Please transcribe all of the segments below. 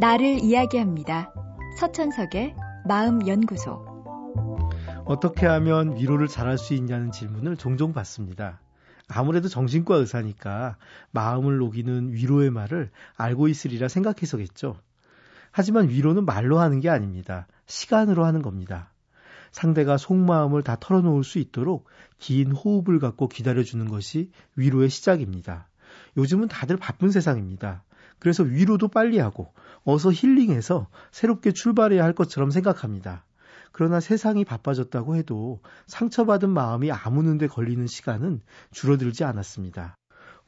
나를 이야기합니다. 서천석의 마음연구소. 어떻게 하면 위로를 잘할 수 있냐는 질문을 종종 받습니다. 아무래도 정신과 의사니까 마음을 녹이는 위로의 말을 알고 있으리라 생각해서겠죠. 하지만 위로는 말로 하는 게 아닙니다. 시간으로 하는 겁니다. 상대가 속마음을 다 털어놓을 수 있도록 긴 호흡을 갖고 기다려주는 것이 위로의 시작입니다. 요즘은 다들 바쁜 세상입니다. 그래서 위로도 빨리 하고 어서 힐링해서 새롭게 출발해야 할 것처럼 생각합니다. 그러나 세상이 바빠졌다고 해도 상처받은 마음이 아무는데 걸리는 시간은 줄어들지 않았습니다.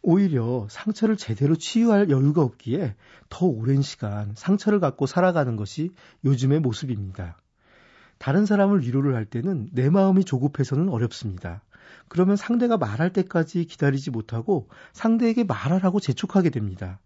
오히려 상처를 제대로 치유할 여유가 없기에 더 오랜 시간 상처를 갖고 살아가는 것이 요즘의 모습입니다. 다른 사람을 위로를 할 때는 내 마음이 조급해서는 어렵습니다. 그러면 상대가 말할 때까지 기다리지 못하고 상대에게 말하라고 재촉하게 됩니다.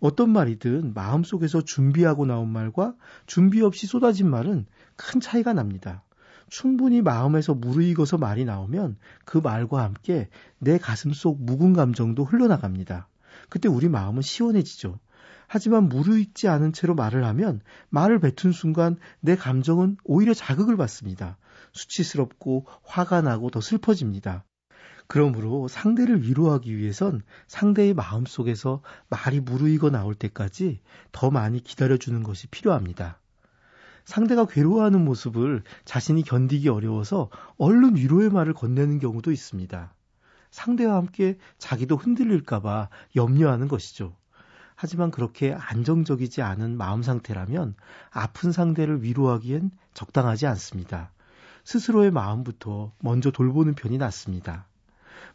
어떤 말이든 마음속에서 준비하고 나온 말과 준비 없이 쏟아진 말은 큰 차이가 납니다. 충분히 마음에서 무르익어서 말이 나오면 그 말과 함께 내 가슴 속 묵은 감정도 흘러나갑니다. 그때 우리 마음은 시원해지죠. 하지만 무르익지 않은 채로 말을 하면 말을 뱉은 순간 내 감정은 오히려 자극을 받습니다. 수치스럽고 화가 나고 더 슬퍼집니다. 그러므로 상대를 위로하기 위해선 상대의 마음 속에서 말이 무르익어 나올 때까지 더 많이 기다려주는 것이 필요합니다. 상대가 괴로워하는 모습을 자신이 견디기 어려워서 얼른 위로의 말을 건네는 경우도 있습니다. 상대와 함께 자기도 흔들릴까봐 염려하는 것이죠. 하지만 그렇게 안정적이지 않은 마음 상태라면 아픈 상대를 위로하기엔 적당하지 않습니다. 스스로의 마음부터 먼저 돌보는 편이 낫습니다.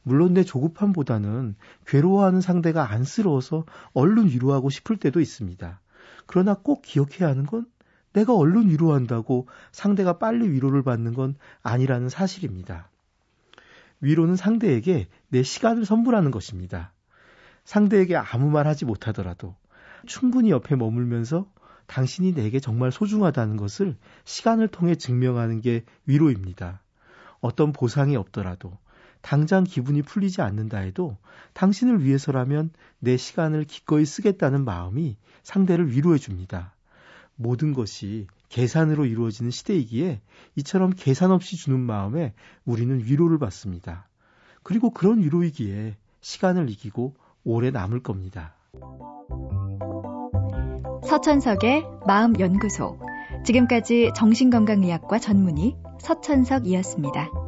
물론 내 조급함보다는 괴로워하는 상대가 안쓰러워서 얼른 위로하고 싶을 때도 있습니다. 그러나 꼭 기억해야 하는 건 내가 얼른 위로한다고 상대가 빨리 위로를 받는 건 아니라는 사실입니다. 위로는 상대에게 내 시간을 선물하는 것입니다. 상대에게 아무 말 하지 못하더라도 충분히 옆에 머물면서 당신이 내게 정말 소중하다는 것을 시간을 통해 증명하는 게 위로입니다. 어떤 보상이 없더라도 당장 기분이 풀리지 않는다 해도 당신을 위해서라면 내 시간을 기꺼이 쓰겠다는 마음이 상대를 위로해 줍니다. 모든 것이 계산으로 이루어지는 시대이기에 이처럼 계산 없이 주는 마음에 우리는 위로를 받습니다. 그리고 그런 위로이기에 시간을 이기고 오래 남을 겁니다. 서천석의 마음연구소. 지금까지 정신건강의학과 전문의 서천석이었습니다.